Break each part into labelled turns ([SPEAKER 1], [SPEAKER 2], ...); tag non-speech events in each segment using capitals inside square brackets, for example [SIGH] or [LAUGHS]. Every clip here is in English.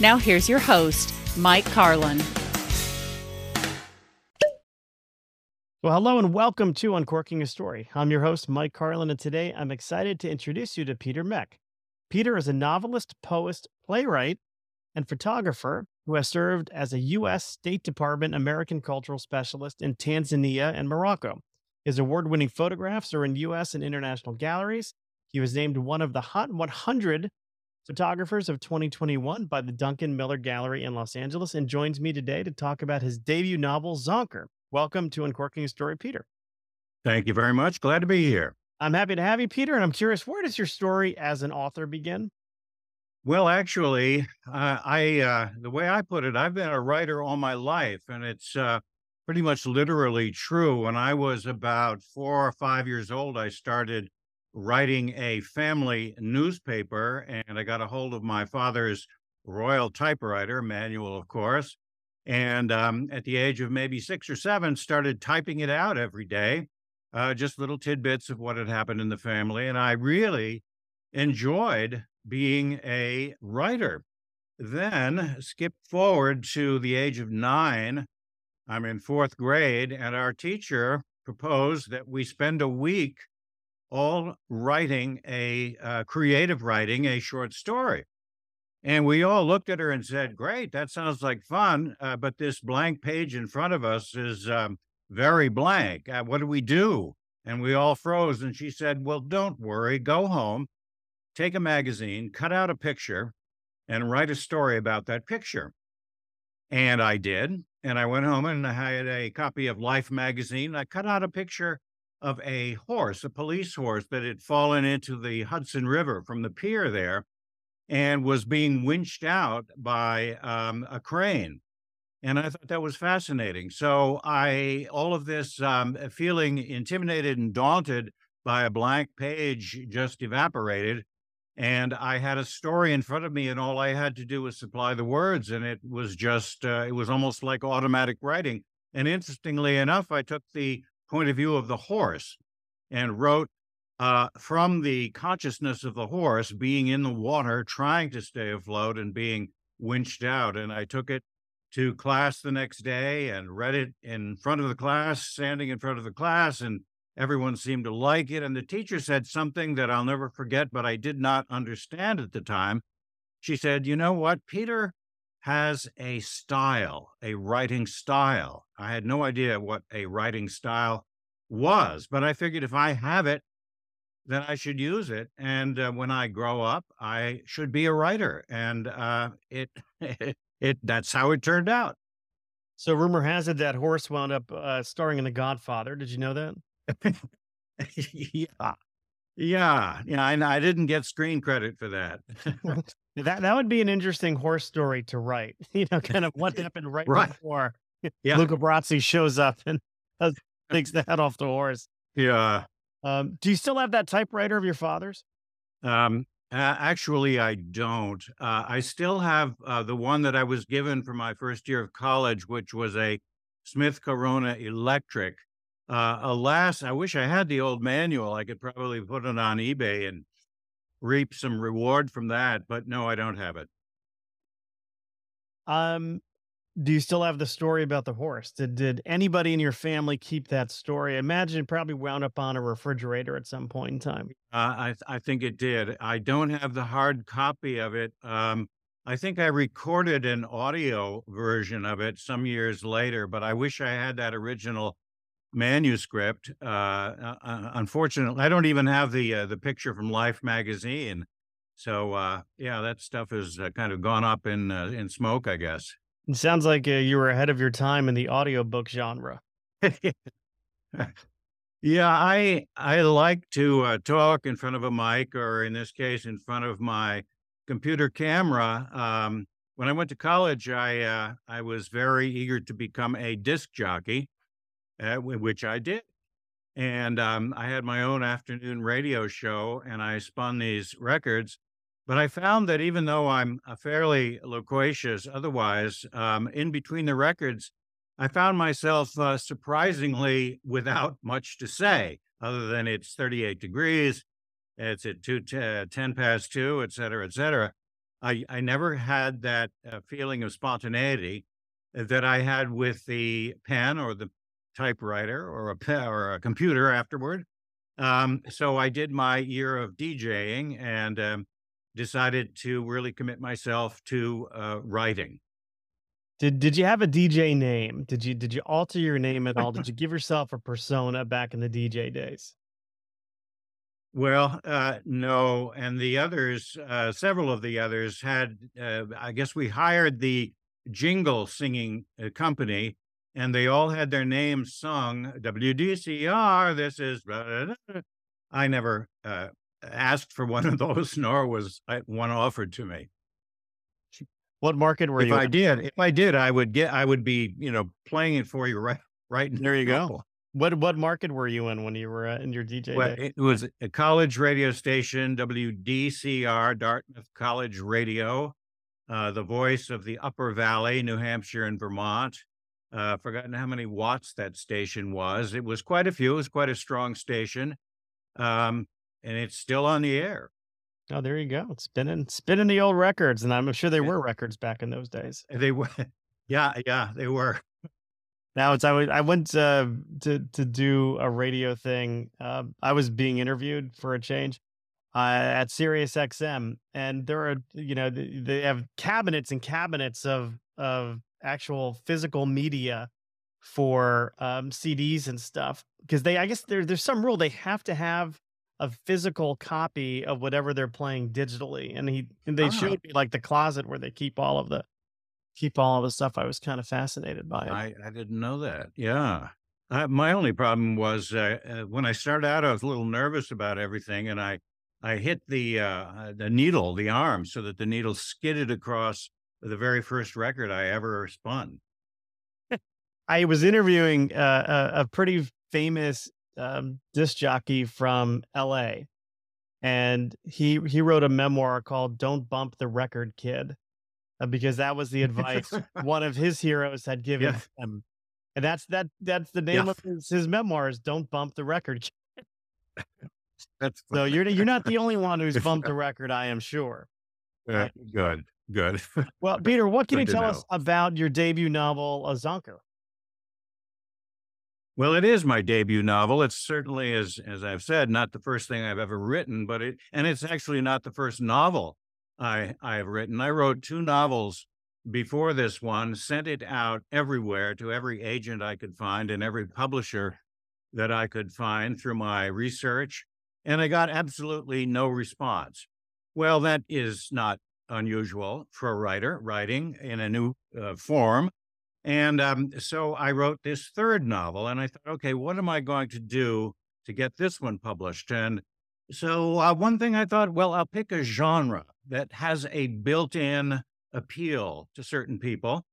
[SPEAKER 1] Now, here's your host, Mike Carlin.
[SPEAKER 2] Well, hello and welcome to Uncorking a Story. I'm your host, Mike Carlin, and today I'm excited to introduce you to Peter Maeck. Peter is a novelist, poet, playwright, and photographer who has served as a U.S. State Department American Cultural Specialist in Tanzania and Morocco. His award winning photographs are in U.S. and international galleries. He was named one of the Hot 100 photographers of 2021 by the Duncan Miller Gallery in Los Angeles and joins me today to talk about his debut novel, Zänker. Welcome to Uncorking a Story, Peter.
[SPEAKER 3] Thank you very much. Glad to be here.
[SPEAKER 2] I'm happy to have you, Peter, and I'm curious, where does your story as an author begin?
[SPEAKER 3] Well, actually, uh, I uh, the way I put it, I've been a writer all my life, and it's uh, pretty much literally true. When I was about four or five years old, I started writing a family newspaper, and I got a hold of my father's Royal typewriter, manual, of course. And um, at the age of maybe six or seven, started typing it out every day, uh, just little tidbits of what had happened in the family. And I really enjoyed being a writer. Then skip forward to the age of nine. I'm in fourth grade, and our teacher proposed that we spend a week all writing a uh, creative writing a short story. And we all looked at her and said, Great, that sounds like fun. Uh, but this blank page in front of us is um, very blank. Uh, what do we do? And we all froze. And she said, Well, don't worry. Go home, take a magazine, cut out a picture, and write a story about that picture. And I did. And I went home and I had a copy of Life magazine. I cut out a picture of a horse, a police horse that had fallen into the Hudson River from the pier there and was being winched out by um, a crane. And I thought that was fascinating. So I, all of this um, feeling intimidated and daunted by a blank page just evaporated. And I had a story in front of me, and all I had to do was supply the words. And it was just, uh, it was almost like automatic writing. And interestingly enough, I took the point of view of the horse and wrote uh, from the consciousness of the horse being in the water, trying to stay afloat and being winched out. And I took it to class the next day and read it in front of the class, standing in front of the class, and everyone seemed to like it. And the teacher said something that I'll never forget, but I did not understand at the time. She said, You know what, Peter? Has a style, a writing style. I had no idea what a writing style was, but I figured if I have it, then I should use it. And uh, when I grow up, I should be a writer. And uh, it, [LAUGHS] it, it, that's how it turned out.
[SPEAKER 2] So rumor has it that horse wound up uh, starring in The Godfather. Did you know that? [LAUGHS]
[SPEAKER 3] yeah. Yeah, yeah, I, I didn't get screen credit for that. [LAUGHS]
[SPEAKER 2] that that would be an interesting horse story to write. [LAUGHS] You know, kind of what happened right, [LAUGHS] right. before [LAUGHS] yeah. Luca Brasi shows up and takes the head off the horse.
[SPEAKER 3] Yeah.
[SPEAKER 2] Um, do you still have that typewriter of your father's?
[SPEAKER 3] Um, uh, actually, I don't. Uh, I still have uh, the one that I was given for my first year of college, which was a Smith Corona Electric. Uh, alas, I wish I had the old manual. I could probably put it on eBay and reap some reward from that. But no, I don't have it.
[SPEAKER 2] Um, do you still have the story about the horse? Did did anybody in your family keep that story? I imagine it probably wound up on a refrigerator at some point in time.
[SPEAKER 3] Uh, I I think it did. I don't have the hard copy of it. Um, I think I recorded an audio version of it some years later, but I wish I had that original manuscript. Uh, uh, uh unfortunately, I don't even have the uh, the picture from Life magazine. So uh, yeah, that stuff has uh, kind of gone up in in smoke, I guess.
[SPEAKER 2] It sounds like you were ahead of your time in the audiobook genre. [LAUGHS]
[SPEAKER 3] yeah, I I like to talk in front of a mic, or in this case, in front of my computer camera. Um, when I went to college, I uh, I was very eager to become a disc jockey, uh, which I did, and um, I had my own afternoon radio show, and I spun these records. But I found that even though I'm a fairly loquacious otherwise, um, in between the records, I found myself uh, surprisingly without much to say, other than it's 38 degrees it's at two, uh, 10 past two, et cetera, et cetera. I, I never had that uh, feeling of spontaneity that I had with the pen or the typewriter or a or a computer afterward. Um, so I did my year of DJing and um, decided to really commit myself to uh, writing.
[SPEAKER 2] Did Did you have a DJ name? Did you Did you alter your name at all? did you [LAUGHS] give yourself a persona back in the DJ days?
[SPEAKER 3] Well, uh, no, and the others, uh, several of the others had. Uh, I guess we hired the jingle singing uh, company, and they all had their names sung. WDCR. This is. I never uh, asked for one of [LAUGHS] those, nor was one offered to me.
[SPEAKER 2] What market were
[SPEAKER 3] if
[SPEAKER 2] you?
[SPEAKER 3] If I did, if I did, I would get. I would be, you know, playing it for you right, right.
[SPEAKER 2] There you go. What what market were you in when you were in your DJ?
[SPEAKER 3] Well, it was a college radio station, WDCR, Dartmouth College Radio, uh, the voice of the Upper Valley, New Hampshire and Vermont. Uh, forgotten how many watts that station was. It was quite a few. It was quite a strong station, um, and it's still on the air.
[SPEAKER 2] Oh, there you go. It's spinning, spinning the old records, and I'm sure they were records back in those days.
[SPEAKER 3] They were, [LAUGHS] yeah, yeah, they were.
[SPEAKER 2] Now it's I, I went uh, to to do a radio thing. Uh, I was being interviewed for a change uh, at Sirius XM, and there are you know they have cabinets and cabinets of of actual physical media for um, CDs and stuff because they I guess there there's some rule they have to have a physical copy of whatever they're playing digitally, and he and they oh. showed me like the closet where they keep all of the keep all of the stuff. I was kind of fascinated by it.
[SPEAKER 3] I, I didn't know that. Yeah. I, my only problem was uh, uh, when I started out, I was a little nervous about everything, and I I hit the uh, the needle, the arm, so that the needle skidded across the very first record I ever spun. [LAUGHS]
[SPEAKER 2] I was interviewing uh, a, a, pretty famous um, disc jockey from L.A. and he he wrote a memoir called "Don't Bump the Record Kid," uh, because that was the advice [LAUGHS] one of his heroes had given yeah. him. And that's that that's the name yeah. of his, his memoirs, Don't Bump the Record. [LAUGHS] that's so you're you're not the only one who's bumped the record, I am sure.
[SPEAKER 3] Uh, good, good. [LAUGHS]
[SPEAKER 2] well, Peter, what can you tell know. us about your debut novel, A Zänker?
[SPEAKER 3] Well, it is my debut novel. It's certainly, as as I've said, not the first thing I've ever written, but it and it's actually not the first novel I, I have written. I wrote two novels before this one, sent it out everywhere to every agent I could find and every publisher that I could find through my research, and I got absolutely no response. Well, that is not unusual for a writer writing in a new uh, form. And um, so I wrote this third novel, and I thought, okay, what am I going to do to get this one published? And so, uh, one thing I thought, well, I'll pick a genre that has a built in appeal to certain people.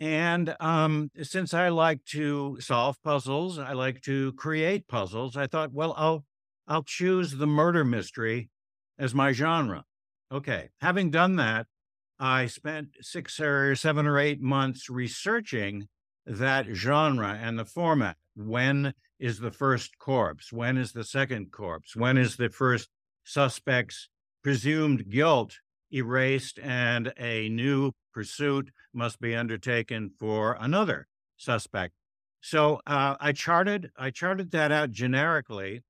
[SPEAKER 3] And um, since I like to solve puzzles, I like to create puzzles. I thought, well, I'll I'll choose the murder mystery as my genre. Okay, having done that, I spent six or seven or eight months researching that genre and the format. When is the first corpse? When is the second corpse? When is the first suspect's presumed guilt erased and a new pursuit must be undertaken for another suspect. So uh, I charted I charted that out generically,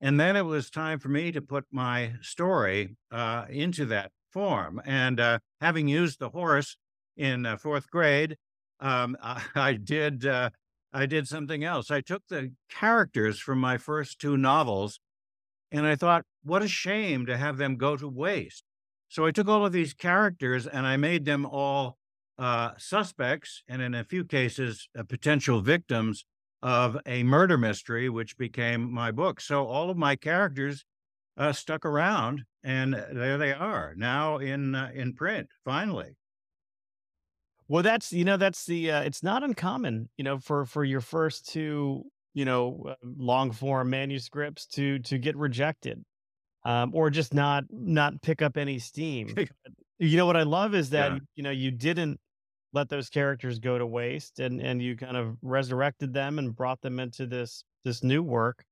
[SPEAKER 3] and then it was time for me to put my story uh, into that form. And uh, having used the horse in uh, fourth grade, um, I, [LAUGHS] I, did uh, I did something else. I took the characters from my first two novels, and I thought, what a shame to have them go to waste. So I took all of these characters and I made them all uh, suspects, and in a few cases, uh, potential victims of a murder mystery, which became my book. So all of my characters uh, stuck around, and there they are now in uh, in print. Finally.
[SPEAKER 2] Well, that's you know that's the uh, it's not uncommon you know for for your first two you know uh, long form manuscripts to to get rejected, um, or just not not pick up any steam. you know what I love is that yeah. you know you didn't let those characters go to waste and and you kind of resurrected them and brought them into this this new work.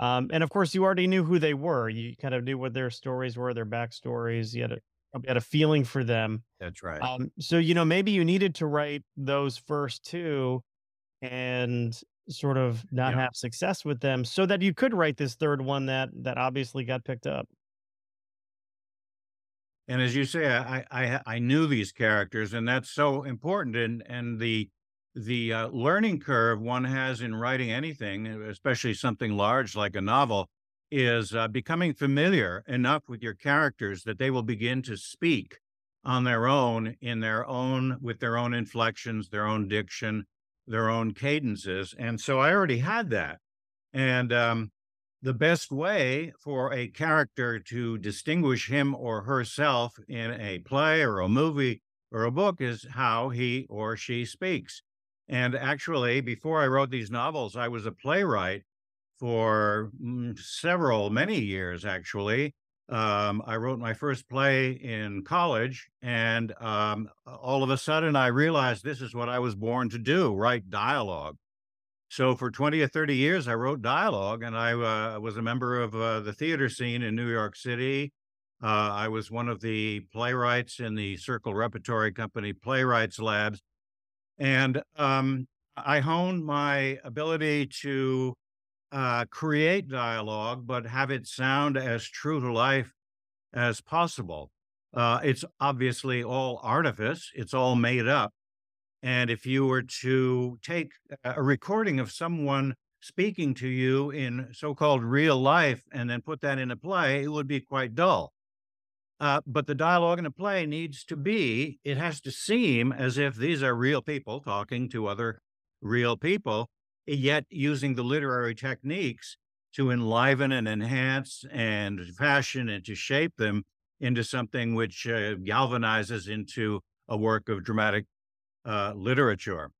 [SPEAKER 2] Um, and of course you already knew who they were. You kind of knew what their stories were their backstories. You had a you had a feeling for them.
[SPEAKER 3] That's right.
[SPEAKER 2] Um, so you know maybe you needed to write those first two and sort of not yeah. have success with them so that you could write this third one that that obviously got picked up
[SPEAKER 3] and as you say, I, I I knew these characters, and that's so important. And and the the uh, learning curve one has in writing anything, especially something large like a novel, is uh, becoming familiar enough with your characters that they will begin to speak on their own, in their own, with their own inflections, their own diction, their own cadences. And so I already had that. And um, the best way for a character to distinguish him or herself in a play or a movie or a book is how he or she speaks. And actually, before I wrote these novels, I was a playwright for mm, several, many years, actually. Um, I wrote my first play in college, and um, all of a sudden I realized this is what I was born to do write dialogue. So for 20 or 30 years, I wrote dialogue and I uh, was a member of uh, the theater scene in New York City. Uh, I was one of the playwrights in the Circle Repertory Company Playwrights Labs. And um, I honed my ability to uh, create dialogue, but have it sound as true to life as possible. Uh, it's obviously all artifice, it's all made up. And if you were to take a recording of someone speaking to you in so called real life and then put that in a play, it would be quite dull. Uh, but the dialogue in a play needs to be, it has to seem as if these are real people talking to other real people, yet using the literary techniques to enliven and enhance and fashion and to shape them into something which uh, galvanizes into a work of dramatic uh, literature.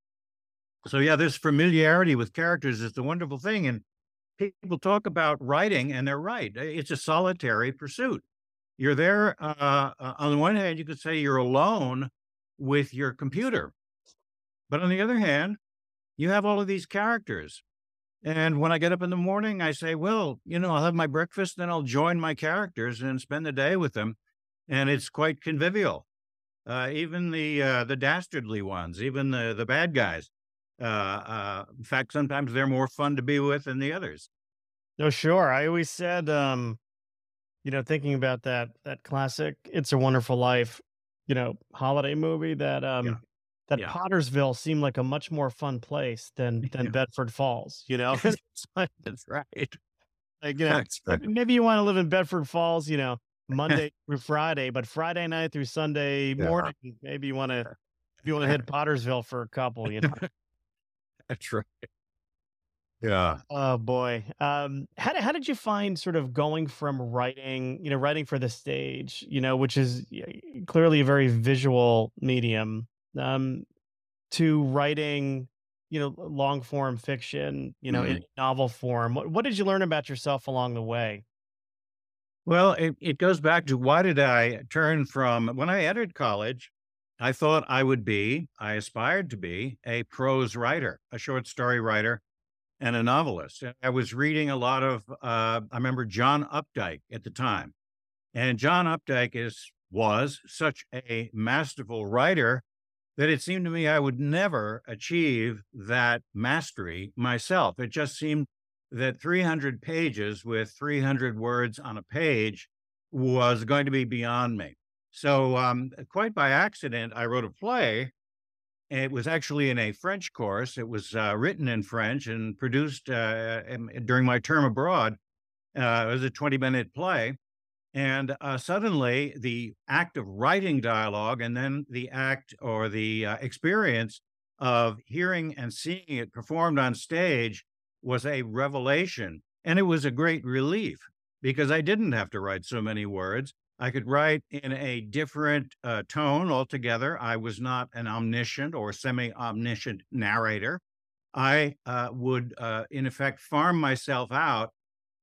[SPEAKER 3] So yeah, this familiarity with characters is the wonderful thing, and people talk about writing, and they're right. It's a solitary pursuit. You're there. Uh, uh, on the one hand, you could say you're alone with your computer, but on the other hand, you have all of these characters. And when I get up in the morning, I say, well, you know, I'll have my breakfast, then I'll join my characters and spend the day with them. And it's quite convivial uh, even the uh, the dastardly ones, even the the bad guys. Uh, uh, in fact, sometimes they're more fun to be with than the others.
[SPEAKER 2] No, sure. I always said, um, you know, thinking about that that classic "It's a Wonderful Life," you know, holiday movie that um, yeah. that yeah. Pottersville seemed like a much more fun place than than yeah. [LAUGHS] Bedford Falls. You know, [LAUGHS] [LAUGHS]
[SPEAKER 3] that's right.
[SPEAKER 2] Like you know, right. maybe you want to live in Bedford Falls. You know, Monday [LAUGHS] through Friday, but Friday night through Sunday yeah. morning, maybe you want to if you want to hit [LAUGHS] Pottersville for a couple, you know.
[SPEAKER 3] That's right. Yeah.
[SPEAKER 2] Oh boy. Um, how did, how did you find sort of going from writing, you know, writing for the stage, you know, which is clearly a very visual medium, um, to writing, you know, long form fiction, you know, mm-hmm. in novel form. What, what did you learn about yourself along the way?
[SPEAKER 3] Well, it, it goes back to why did I turn from when I entered college? I thought I would be, I aspired to be a prose writer, a short story writer, and a novelist. I was reading a lot of, uh, I remember John Updike at the time. And John Updike is was such a masterful writer that it seemed to me I would never achieve that mastery myself. It just seemed that 300 pages with 300 words on a page was going to be beyond me. So, um, quite by accident, I wrote a play. It was actually in a French course. It was uh, written in French and produced uh, during my term abroad. Uh, it was a 20 minute play. And uh, suddenly, the act of writing dialogue and then the act or the uh, experience of hearing and seeing it performed on stage was a revelation. And it was a great relief because I didn't have to write so many words. I could write in a different uh, tone altogether. I was not an omniscient or semi omniscient narrator. I uh, would, uh, in effect, farm myself out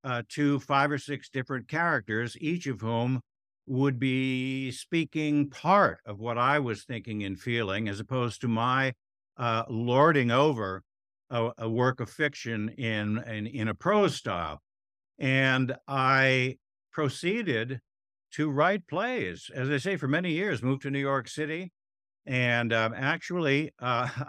[SPEAKER 3] uh, to five or six different characters, each of whom would be speaking part of what I was thinking and feeling, as opposed to my uh, lording over a, a, work of fiction in, in in a prose style. And I proceeded to write plays, as I say, for many years. Moved to New York City, and um, actually. Uh, [LAUGHS]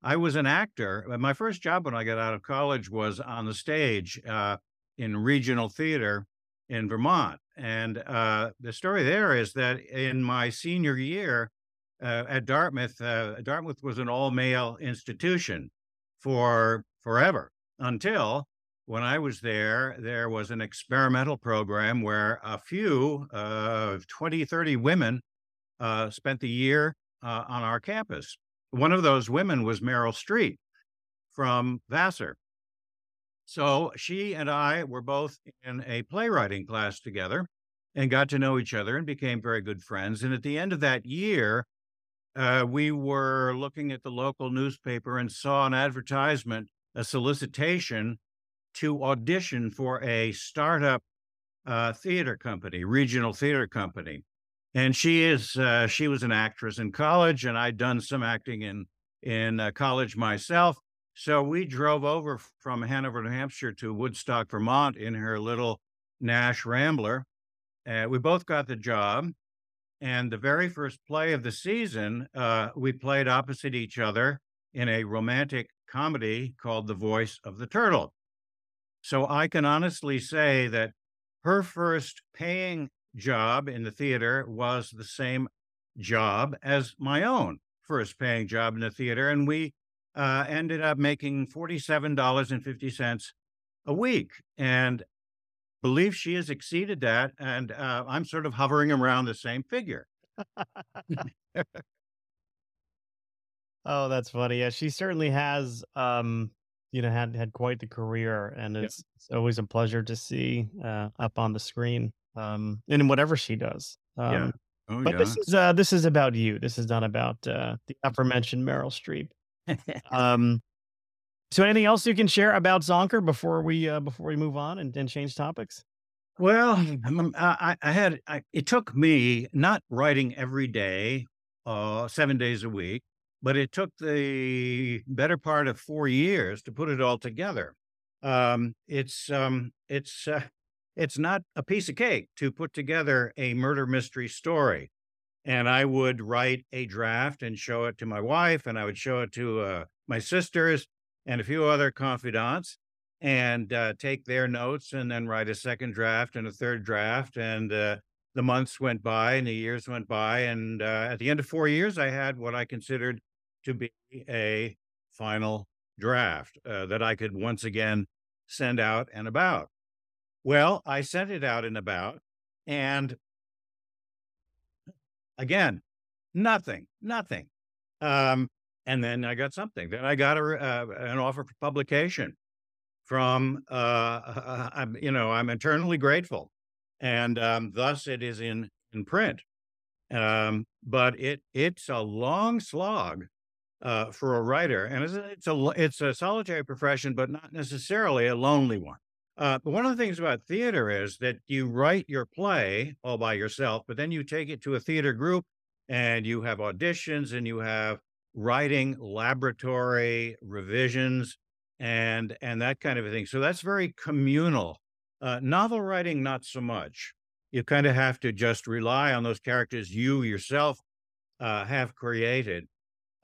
[SPEAKER 3] I was an actor. My first job when I got out of college was on the stage. Uh, in regional theater in Vermont. And uh, the story there is that in my senior year uh, at Dartmouth, uh, Dartmouth was an all male institution for forever until when I was there, there was an experimental program where a few, uh, 20, 30 women uh, spent the year uh, on our campus. One of those women was Meryl Streep from Vassar. So she and I were both in a playwriting class together and got to know each other and became very good friends. And at the end of that year, uh, we were looking at the local newspaper and saw an advertisement, a solicitation to audition for a startup uh, theater company, regional theater company. And she is uh, she was an actress in college, and I'd done some acting in in uh, college myself. So we drove over from Hanover, New Hampshire to Woodstock, Vermont in her little Nash Rambler. Uh, we both got the job. And the very first play of the season, uh, we played opposite each other in a romantic comedy called The Voice of the Turtle. So I can honestly say that her first paying job in the theater was the same job as my own first paying job in the theater. And we uh, ended up making $47.50 a week. And believe she has exceeded that. And uh, I'm sort of hovering around the same figure. [LAUGHS]
[SPEAKER 2] oh, that's funny. Yeah, she certainly has, um, you know, had had quite the career, and it's, it's always a pleasure to see uh, up on the screen, um, in whatever she does. Um,
[SPEAKER 3] yeah. Oh,
[SPEAKER 2] but
[SPEAKER 3] yeah.
[SPEAKER 2] this is uh, this is about you. This is not about uh, the aforementioned Meryl Streep [LAUGHS] um, so anything else you can share about Zänker before we uh, before we move on and, and change topics?
[SPEAKER 3] Well, I, I had I, it took me not writing every day, uh, seven days a week, but it took the better part of four years to put it all together. Um, it's um, it's uh, it's not a piece of cake to put together a murder mystery story and I would write a draft and show it to my wife, and I would show it to uh, my sisters and a few other confidants, and uh, take their notes, and then write a second draft and a third draft. And uh, the months went by, and the years went by, and uh, at the end of four years, I had what I considered to be a final draft uh, that I could once again send out and about. Well, I sent it out and about, and Again, nothing, nothing. Um, and then I got something. Then I got a, uh, an offer for publication from, uh, I'm, you know, I'm eternally grateful, and um, thus it is in in print. Um, but it it's a long slog uh, for a writer, and it's a, it's a it's a solitary profession, but not necessarily a lonely one. Uh, but one of the things about theater is that you write your play all by yourself, but then you take it to a theater group and you have auditions and you have writing laboratory revisions and and that kind of a thing. So that's very communal. Uh, novel writing, not so much. you kind of have to just rely on those characters you yourself uh, have created.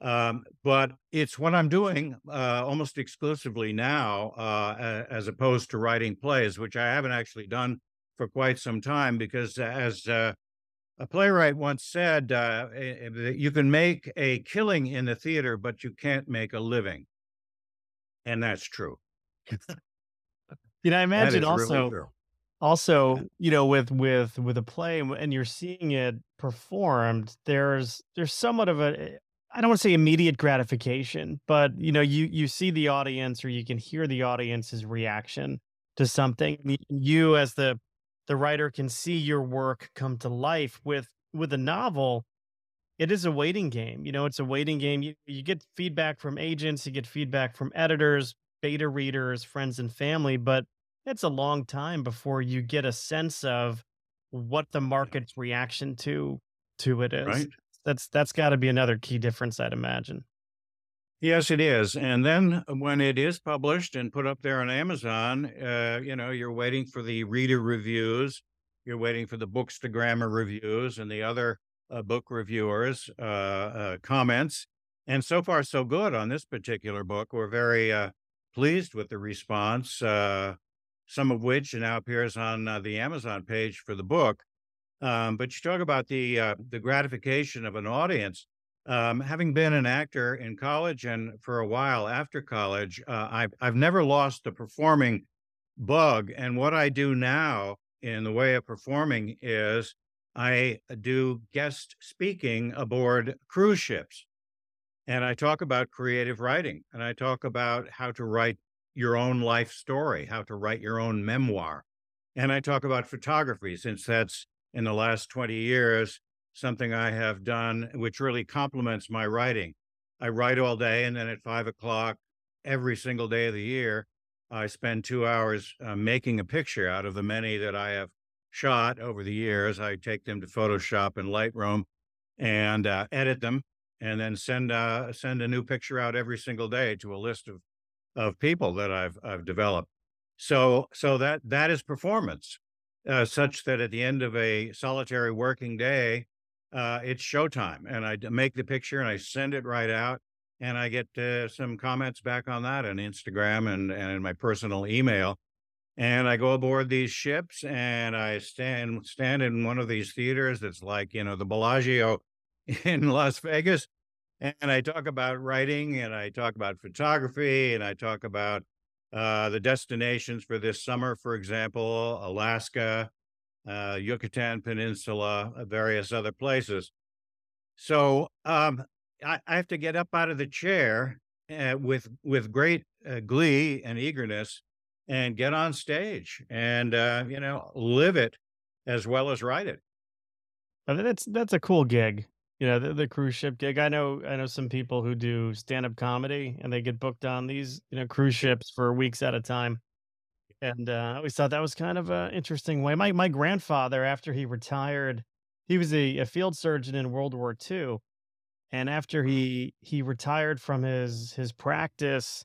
[SPEAKER 3] Um, but it's what I'm doing uh, almost exclusively now, uh, as opposed to writing plays, which I haven't actually done for quite some time. Because as uh, a playwright once said, uh, eh, eh, you can make a killing in the theater, but you can't make a living, and that's true. [LAUGHS]
[SPEAKER 2] you know, I imagine also. Really also you know with with with a play and you're seeing it performed there's there's somewhat of a eh, don't want to say immediate gratification, but you know, you you see the audience or you can hear the audience's reaction to something. You as the the writer can see your work come to life with with a novel. It is a waiting game. You know, it's a waiting game. You you get feedback from agents, you get feedback from editors, beta readers, friends and family, but it's a long time before you get a sense of what the market's reaction to to it is.
[SPEAKER 3] Right.
[SPEAKER 2] That's that's got to be another key difference, I'd imagine.
[SPEAKER 3] Yes, it is. And then when it is published and put up there on Amazon, uh, you know, you're waiting for the reader reviews, you're waiting for the Bookstagrammer reviews and the other uh, book reviewers' uh, uh, comments. And so far, so good on this particular book. We're very uh, pleased with the response, uh, some of which now appears on the Amazon page for the book. Um, but you talk about the uh, the gratification of an audience. Um, having been an actor in college and for a while after college, uh, I've I've never lost the performing bug. And what I do now in the way of performing is I do guest speaking aboard cruise ships, and I talk about creative writing, and I talk about how to write your own life story, how to write your own memoir, and I talk about photography since that's in the last 20 years, something I have done which really complements my writing. I write all day, and then at five o'clock every single day of the year, I spend two hours uh, making a picture out of the many that I have shot over the years. I take them to Photoshop and Lightroom and uh, edit them, and then send uh, send a new picture out every single day to a list of of people that I've I've developed. So so that that is performance uh, such that at the end of a solitary working day, uh, it's showtime. And I make the picture and I send it right out. And I get uh, some comments back on that on Instagram and, and in my personal email. And I go aboard these ships and I stand stand in one of these theaters that's like, you know, the Bellagio [LAUGHS] in Las Vegas. And I talk about writing and I talk about photography and I talk about uh, the destinations for this summer, for example, Alaska, uh, Yucatan Peninsula, uh, various other places. So um, I, I, have to get up out of the chair uh, with with great uh, glee and eagerness and get on stage and uh, you know live it as well as write it.
[SPEAKER 2] That's that's a cool gig. You know, the, the cruise ship gig. I know I know some people who do stand up comedy and they get booked on these, you know, cruise ships for weeks at a time. And uh, I always thought that was kind of an interesting way. My my grandfather, after he retired, he was a, a field surgeon in World War II. And after he he retired from his his practice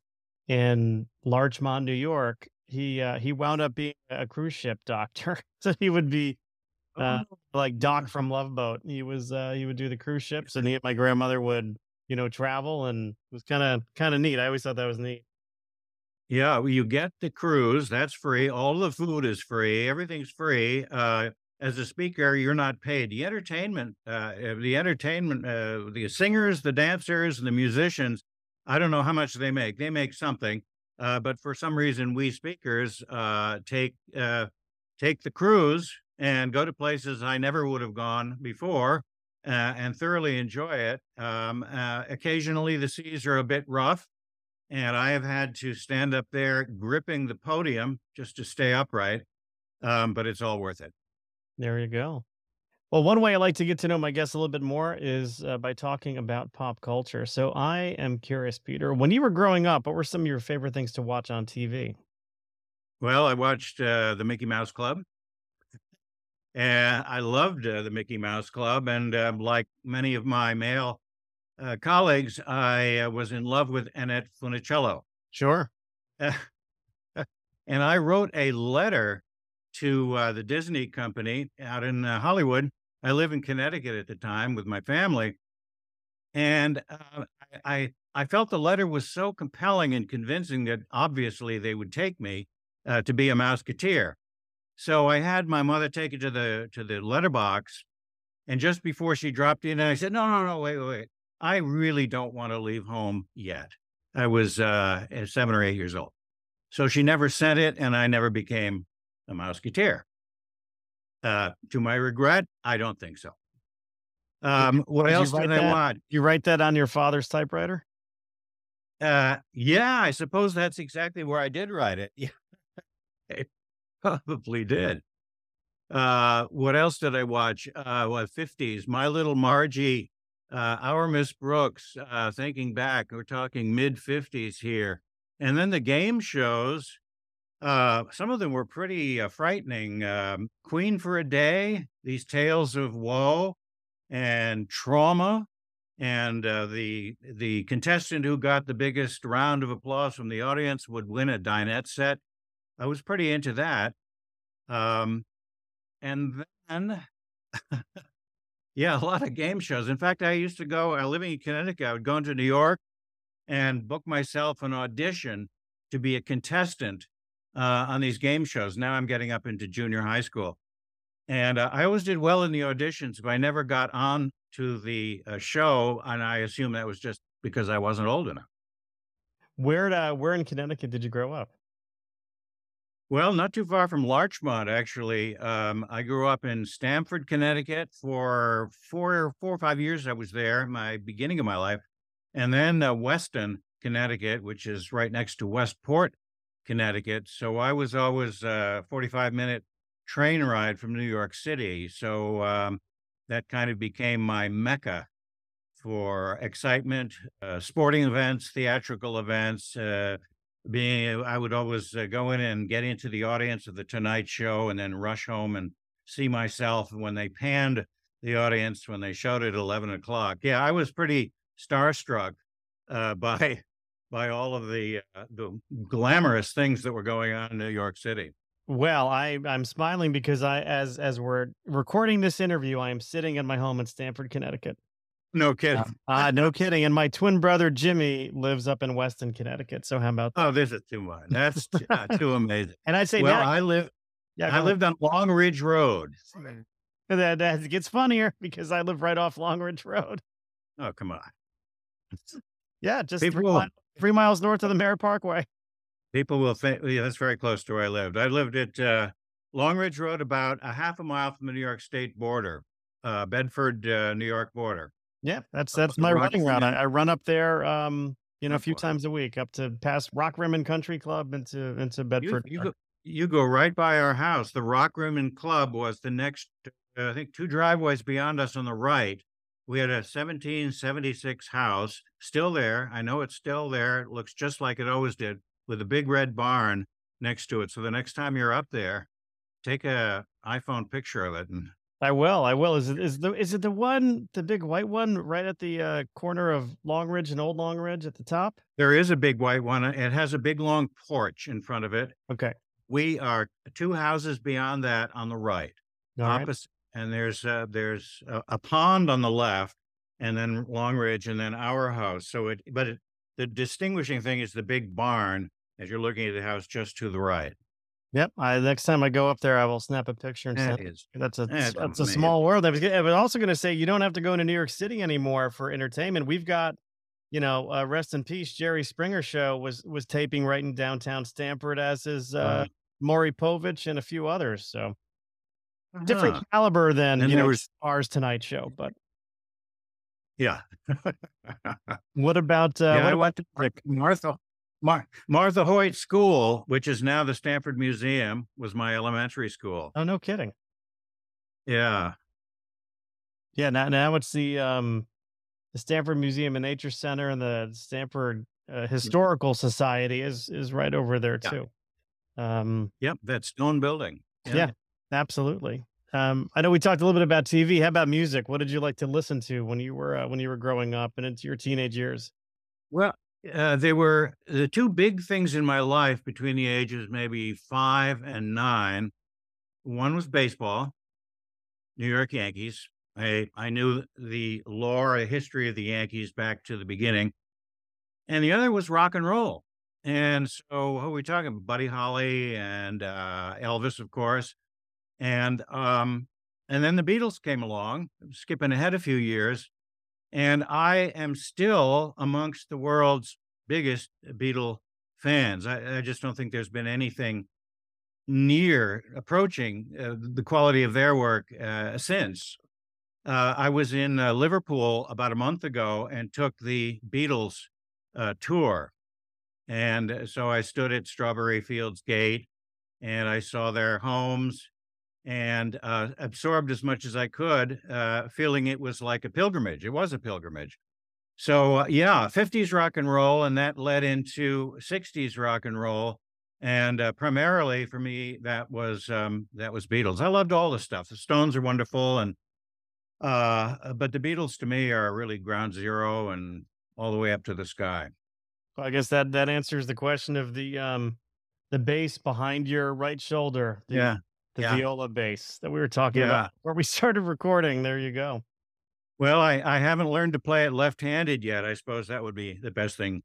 [SPEAKER 2] in Larchmont, New York, he uh, he wound up being a cruise ship doctor. [LAUGHS] so he would be uh, oh. like Doc from Love Boat. He was uh, he would do the cruise ships, and he and my grandmother would you know travel, and it was kind of kind of neat. I always thought that was neat.
[SPEAKER 3] Yeah, well, you get the cruise. That's free. All the food is free. Everything's free. Uh, as a speaker, you're not paid. The entertainment, uh, eh, the entertainment, uh, the singers, the dancers, and the musicians. I don't know how much they make. They make something, uh, but for some reason, we speakers uh, take uh, take the cruise and go to places I never would have gone before and thoroughly enjoy it. Um, occasionally, the seas are a bit rough, and I have had to stand up there gripping the podium just to stay upright, um, but it's all worth it.
[SPEAKER 2] There you go. Well, one way I like to get to know my guests a little bit more is uh, by talking about pop culture. So I am curious, Peter, when you were growing up, what were some of your favorite things to watch on TV?
[SPEAKER 3] Well, I watched uh, the Mickey Mouse Club. And I loved uh, the Mickey Mouse Club. And uh, like many of my male uh, colleagues, I uh, was in love with Annette Funicello.
[SPEAKER 2] Sure.
[SPEAKER 3] and I wrote a letter to uh, the Disney company out in uh, Hollywood. I live in Connecticut at the time with my family, and I I felt the letter was so compelling and convincing that obviously they would take me uh, to be a Mouseketeer. So I had my mother take it to the to the letterbox, and just before she dropped in, I said, "No, no, no, wait, wait, I really don't want to leave home yet." I was uh, seven or eight years old, so she never sent it, and I never became a Mouseketeer. Uh, to my regret, I don't think so. Um, what
[SPEAKER 2] Did
[SPEAKER 3] else did I
[SPEAKER 2] that?
[SPEAKER 3] want?
[SPEAKER 2] You write that on your father's typewriter?
[SPEAKER 3] Uh, yeah, I suppose that's exactly where I did write it. [LAUGHS] Yeah, I probably did. Uh, what else did I watch? Uh, what fifties? My Little Margie, uh, Our Miss Brooks. Uh, thinking back, we're talking mid fifties here, and then the game shows. Uh, some of them were pretty uh, frightening. Um, Queen for a Day, these tales of woe and trauma and uh, the the contestant who got the biggest round of applause from the audience would win a dinette set. I was pretty into that. Um, and then, [LAUGHS] yeah, a lot of game shows. In fact, I used to go. Uh, living in Connecticut, I would go into New York and book myself an audition to be a contestant uh, on these game shows. Now I'm getting up into junior high school. And uh, I always did well in the auditions, but I never got on to the uh, show. And I assume that was just because I wasn't old enough.
[SPEAKER 2] Where uh, where in Connecticut did you grow up?
[SPEAKER 3] Well, not too far from Larchmont, actually. Um, I grew up in Stamford, Connecticut for four, four or five years. I was there, my beginning of my life. And then uh, Weston, Connecticut, which is right next to Westport, Connecticut. So I was always a 45 minute train ride from New York City. So um, that kind of became my mecca for excitement, uh, sporting events, theatrical events. Uh, being, I would always uh, go in and get into the audience of the Tonight Show, and then rush home and see myself when they panned the audience when they showed it at eleven o'clock. Yeah, I was pretty starstruck uh, [LAUGHS] by by all of the uh, the glamorous things that were going on in New York City.
[SPEAKER 2] Well, I I'm smiling because I as as we're recording this interview, I am sitting in my home in Stamford, Connecticut.
[SPEAKER 3] No kidding.
[SPEAKER 2] Uh, no kidding. And my twin brother Jimmy lives up in Weston, Connecticut. So how about that?
[SPEAKER 3] Oh, this is too much. That's uh, [LAUGHS] too amazing.
[SPEAKER 2] And I'd say
[SPEAKER 3] well,
[SPEAKER 2] now,
[SPEAKER 3] I live.
[SPEAKER 2] yeah,
[SPEAKER 3] I lived on Long Ridge Road.
[SPEAKER 2] that, that gets funnier because I live right off Long Ridge Road.
[SPEAKER 3] Oh, come on.
[SPEAKER 2] Yeah, just three, mi- three miles north of the Merritt Parkway.
[SPEAKER 3] People will think, yeah, that's very close to where I lived. I lived at uh, Long Ridge Road, about a half a mile from the New York State border, uh, Bedford, uh, New York border.
[SPEAKER 2] Yeah, that's that's my running route. I, I run up there, um, you know, a few times a week, up to past Rock Rimmon Country Club into into
[SPEAKER 3] You,
[SPEAKER 2] Bedford.
[SPEAKER 3] you, go, you go right by our house. The Rock Rimmon Club was the next, uh, I think, two driveways beyond us on the right. We had a 1776 house still there. I know it's still there. It looks just like it always did with a big red barn next to it. So the next time you're up there, take a iPhone picture of it and
[SPEAKER 2] I will. I will. Is it is the is it the one the big white one right at the uh, corner of Long Ridge and Old Long Ridge at the top?
[SPEAKER 3] There is a big white one. It has a big long porch in front of it.
[SPEAKER 2] Okay.
[SPEAKER 3] We are two houses beyond that on the right,
[SPEAKER 2] All right.
[SPEAKER 3] opposite, and there's uh, there's a, a pond on the left, and then Long Ridge, and then our house. So it, but it, the distinguishing thing is the big barn as you're looking at the house just to the right.
[SPEAKER 2] Yep. I next time I go up there, I will snap a picture and
[SPEAKER 3] That
[SPEAKER 2] send.
[SPEAKER 3] is
[SPEAKER 2] That's a
[SPEAKER 3] that's
[SPEAKER 2] that's a
[SPEAKER 3] amazing.
[SPEAKER 2] small world. I was, gonna- I was also going to say you don't have to go into New York City anymore for entertainment. We've got, you know, uh, rest in peace. Jerry Springer show was was taping right in downtown Stamford, as is uh,
[SPEAKER 3] Uh,
[SPEAKER 2] Maury Povich and a few others. So different
[SPEAKER 3] uh-huh.
[SPEAKER 2] caliber than
[SPEAKER 3] And
[SPEAKER 2] you
[SPEAKER 3] there
[SPEAKER 2] know
[SPEAKER 3] was-
[SPEAKER 2] ours Tonight Show. But
[SPEAKER 3] Yeah. [LAUGHS]
[SPEAKER 2] what about uh,
[SPEAKER 3] yeah,
[SPEAKER 2] what
[SPEAKER 3] I
[SPEAKER 2] about
[SPEAKER 3] went to? Martha Mar- Martha Hoyt School, which is now the Stamford Museum, was my elementary school.
[SPEAKER 2] Oh, no kidding.
[SPEAKER 3] Yeah.
[SPEAKER 2] Yeah, now now it's the um the Stamford Museum and Nature Center and the Stamford uh, Historical Society is is right over there
[SPEAKER 3] Yeah.
[SPEAKER 2] too. Um,
[SPEAKER 3] Yep. That stone building.
[SPEAKER 2] yeah. absolutely. Um, I know we talked a little bit about TV. How about music? What did you like to listen to when you were uh, when you were growing up and into your teenage years?
[SPEAKER 3] Well, uh, they were the two big things in my life between the ages maybe five and nine one was baseball, New York Yankees. I I knew the lore, the history of the Yankees back to the beginning, and the other was rock and roll. And so, who are we talking? Buddy Holly and uh, Elvis, of course, and um, and then the Beatles came along, skipping ahead a few years, and I am still amongst the world's biggest Beatle fans. I, I just don't think there's been anything near approaching uh, the quality of their work uh, since. Uh, I was in uh, Liverpool about a month ago and took the Beatles uh, tour. And uh, so I stood at Strawberry Fields Gate and I saw their homes and absorbed as much as I could, feeling it was like a pilgrimage. It was a pilgrimage. So, yeah, 50s rock and roll, and that led into 60s rock and roll and uh, primarily for me that was um, that was Beatles. I loved all the stuff. The Stones are wonderful, and uh, uh, but the Beatles to me are really ground zero and all the way up to the sky.
[SPEAKER 2] Well, I guess that that answers the question of the um, the bass behind your right shoulder. The,
[SPEAKER 3] yeah,
[SPEAKER 2] the
[SPEAKER 3] yeah.
[SPEAKER 2] viola bass that we were talking yeah. [LAUGHS] about where we started recording. There you go.
[SPEAKER 3] Well, I, I haven't learned to play it left-handed yet. I suppose that would be the best thing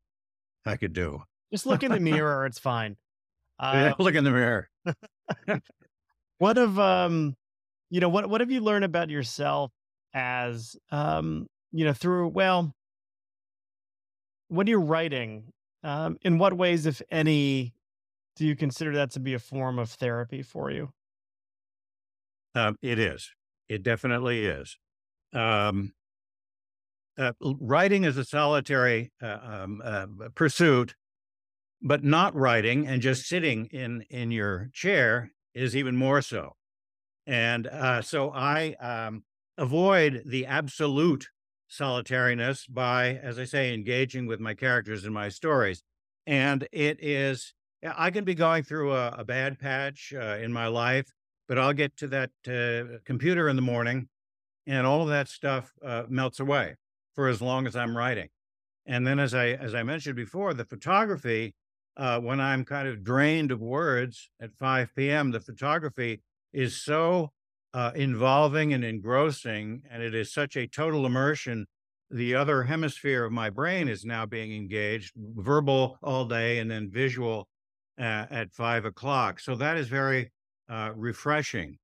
[SPEAKER 3] I could do.
[SPEAKER 2] Just look in the mirror; it's fine. [LAUGHS]
[SPEAKER 3] Uh, Look in the mirror. [LAUGHS]
[SPEAKER 2] what have um, you know, what what have you learned about yourself as um, you know, through well, when you're writing, um, in what ways, if any, do you consider that to be a form of therapy for you?
[SPEAKER 3] Um, it is. It definitely is. Um, uh, writing is a solitary uh, um, uh, pursuit but not writing and just sitting in in your chair is even more so and uh, so i um, avoid the absolute solitariness by as i say engaging with my characters in my stories and it is i can be going through a, a bad patch uh, in my life but i'll get to that uh, computer in the morning and all of that stuff uh, melts away for as long as i'm writing and then as i as i mentioned before the photography uh, when I'm kind of drained of words at 5 p.m., the photography is so uh, involving and engrossing, and it is such a total immersion. The other hemisphere of my brain is now being engaged, verbal all day and then visual uh, at five o'clock. So that is very uh, refreshing.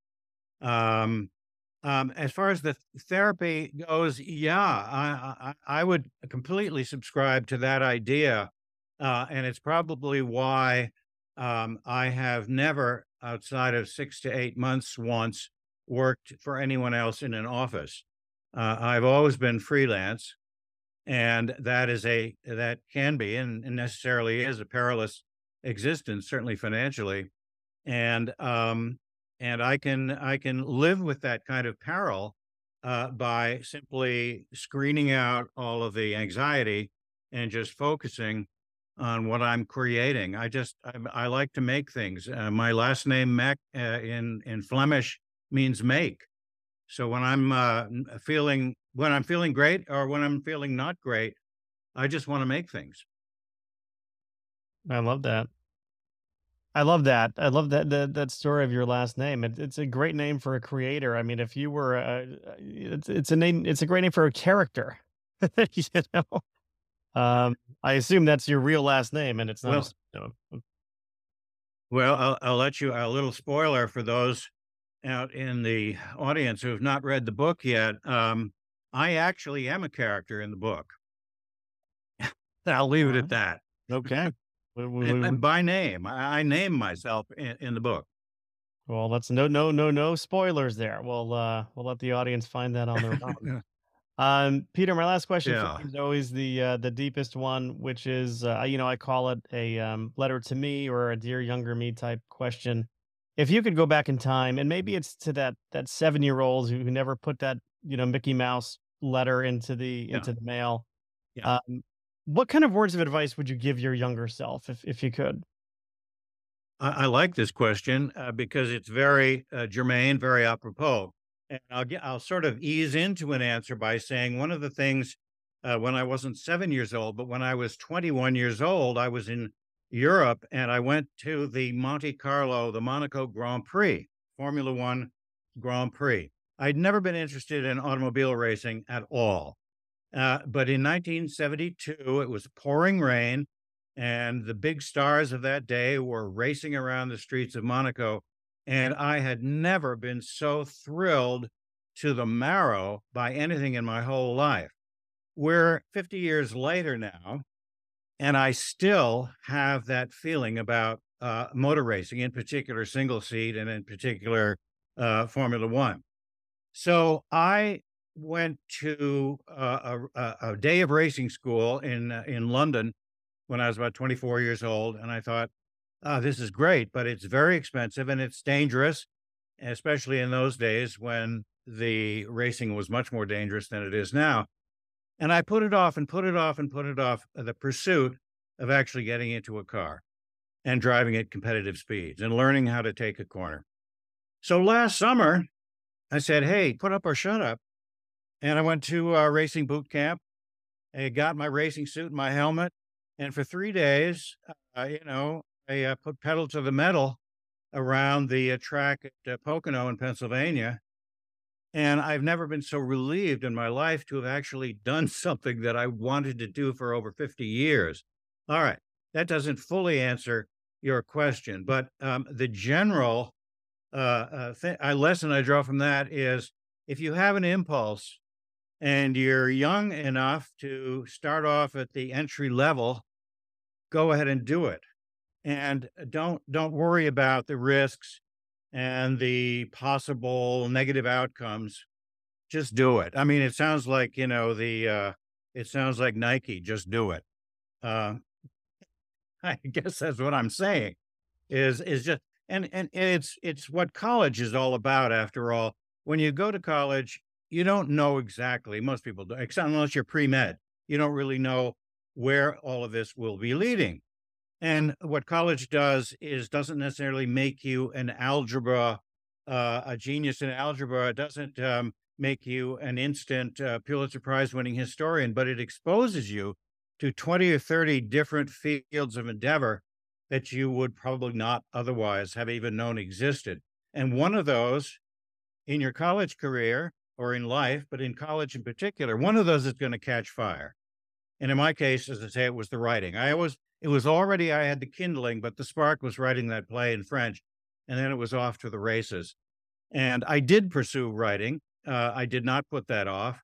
[SPEAKER 3] Um, um, as far as the therapy goes, yeah, I, I, I would completely subscribe to that idea uh, and it's probably why um, I have never, outside of six to eight months once, worked for anyone else in an office. Uh, I've always been freelance, and that is a that can be and, and necessarily is a perilous existence, certainly financially, and um, and I can I can live with that kind of peril uh, by simply screening out all of the anxiety and just focusing on what I'm creating. I just I, I like to make things. Uh, my last name Maeck uh, in in Flemish means make. So when I'm uh, feeling when I'm feeling great or when I'm feeling not great, I just want to make things.
[SPEAKER 2] I love that. I love that. I love that that, that story of your last name. It, it's a great name for a creator. I mean, if you were, a, it's it's a name. It's a great name for a character. [LAUGHS] you know, um, I assume that's your real last name, and it's not.
[SPEAKER 3] Well, a, well I'll, I'll let you a little spoiler for those out in the audience who have not read the book yet. Um, I actually am a character in the book. [LAUGHS] I'll leave it at that.
[SPEAKER 2] Okay.
[SPEAKER 3] And, and by name, I, name myself in, in, the book.
[SPEAKER 2] Well, that's no, no, no, no spoilers there. We'll, uh, we'll let the audience find that on their own. [LAUGHS] Um, Peter, my last question
[SPEAKER 3] yeah.
[SPEAKER 2] is always the uh, the deepest one, which is uh, you know I call it a um, letter to me or a dear younger me type question. If you could go back in time, and maybe it's to that that seven year old who, who never put that you know Mickey Mouse letter into the yeah. into the mail, yeah. um, what kind of words of advice would you give your younger self if if you could?
[SPEAKER 3] I, I like this question uh, because it's very uh, germane, very apropos. And I'll get, I'll sort of ease into an answer by saying one of the things uh, when I wasn't seven years old, but when I was 21 years old, I was in Europe and I went to the Monte Carlo, the Monaco Grand Prix Formula One Grand Prix. I'd never been interested in automobile racing at all. Uh, but in 1972, it was pouring rain, and the big stars of that day were racing around the streets of Monaco. And I had never been so thrilled to the marrow by anything in my whole life. We're 50 years later now, and I still have that feeling about uh, motor racing, in particular single seat, and in particular uh, Formula One. So I went to uh, a, a, day of racing school in uh, in London when I was about 24 years old, and I thought, oh, this is great, but it's very expensive and it's dangerous, especially in those days when the racing was much more dangerous than it is now. And I put it off and put it off and put it off uh, the pursuit of actually getting into a car and driving at competitive speeds and learning how to take a corner. So last summer, I said, Hey, put up or shut up. And I went to a racing boot camp. I got my racing suit and my helmet. And for three days, uh, you know, I uh, put pedal to the metal around the uh, track at uh, Pocono in Pennsylvania. And I've never been so relieved in my life to have actually done [LAUGHS] something that I wanted to do for over 50 years. All right. That doesn't fully answer your question, but um, the general uh, uh, th- lesson I draw from that is if you have an impulse and you're young enough to start off at the entry level, go ahead and do it. And don't don't worry about the risks and the possible negative outcomes. Just do it. I mean, it sounds like, you know, the uh it sounds like Nike, just do it. Uh [LAUGHS] I guess that's what I'm saying. Is is just and and it's it's what college is all about after all when you go to college you don't know exactly most people do except unless you're pre-med you don't really know where all of this will be leading and what college does is doesn't necessarily make you an algebra uh, a genius in algebra it doesn't um, make you an instant uh, pulitzer prize winning historian but it exposes you to 20 or 30 different fields of endeavor that you would probably not otherwise have even known existed. And one of those in your college career or in life, but in college in particular, one of those is going to catch fire. And in my case, as I say, it was the writing. I was, it was already, I had the kindling, but the spark was writing that play in French. And then it was off to the races. And I did pursue writing. Uh, I did not put that off.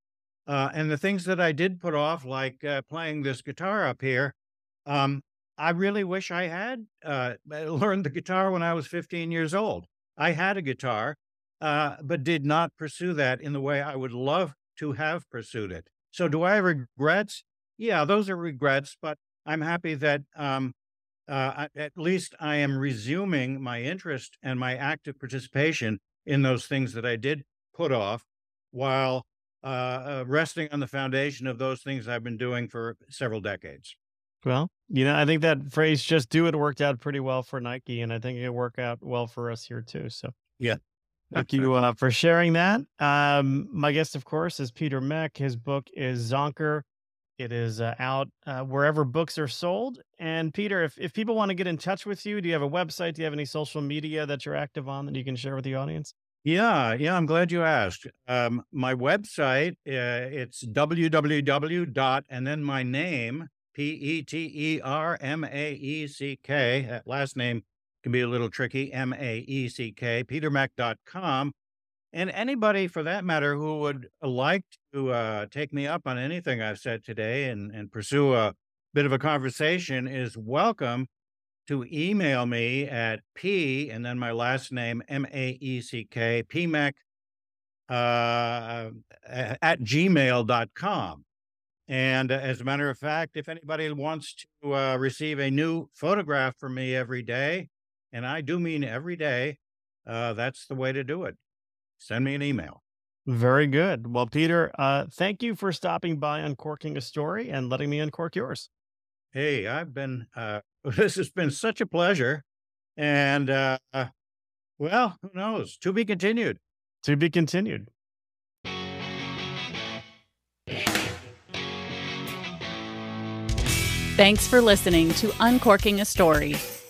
[SPEAKER 3] Uh, and the things that I did put off, like uh, playing this guitar up here, um, I really wish I had uh, [LAUGHS] learned the guitar when I was 15 years old. I had a guitar, uh, but did not pursue that in the way I would love to have pursued it. So, do I have regrets? Yeah, those are regrets, but I'm happy that um, uh, at least I am resuming my interest and my active participation in those things that I did put off while uh, uh resting on the foundation of those things I've been doing for several decades.
[SPEAKER 2] Well, you know, I think that phrase "just do it" worked out pretty well for Nike, and I think it'll work out well for us here too. So,
[SPEAKER 3] yeah,
[SPEAKER 2] thank you uh, for sharing that. Um, my guest, of course, is Peter Maeck. His book is Zänker. It is uh, out uh, wherever books are sold. And Peter, if, if people want to get in touch with you, do you have a website? Do you have any social media that you're active on that you can share with the audience?
[SPEAKER 3] Yeah, yeah, I'm glad you asked. Um, my website, uh, it's www. dot and then my name, P E T E R M A E C K. Last name can be a little tricky. M A E C K, petermaeck.com. And anybody for that matter who would like to uh, take me up on anything I've said today and, and pursue a bit of a conversation is welcome to email me at P and then my last name, M A E C K, PMAECK uh, at gmail.com. And uh, as a matter of fact, if anybody wants to uh, receive a new photograph from me every day, and I do mean every day, uh, that's the way to do it. Send me an email.
[SPEAKER 2] Very good. Well, Peter, uh, thank you for stopping by Uncorking a Story and letting me uncork yours.
[SPEAKER 3] Hey, I've been, uh, [LAUGHS] this has been such a pleasure. And, uh, well, who knows? To be continued.
[SPEAKER 2] To be continued.
[SPEAKER 1] Thanks for listening to Uncorking a Story.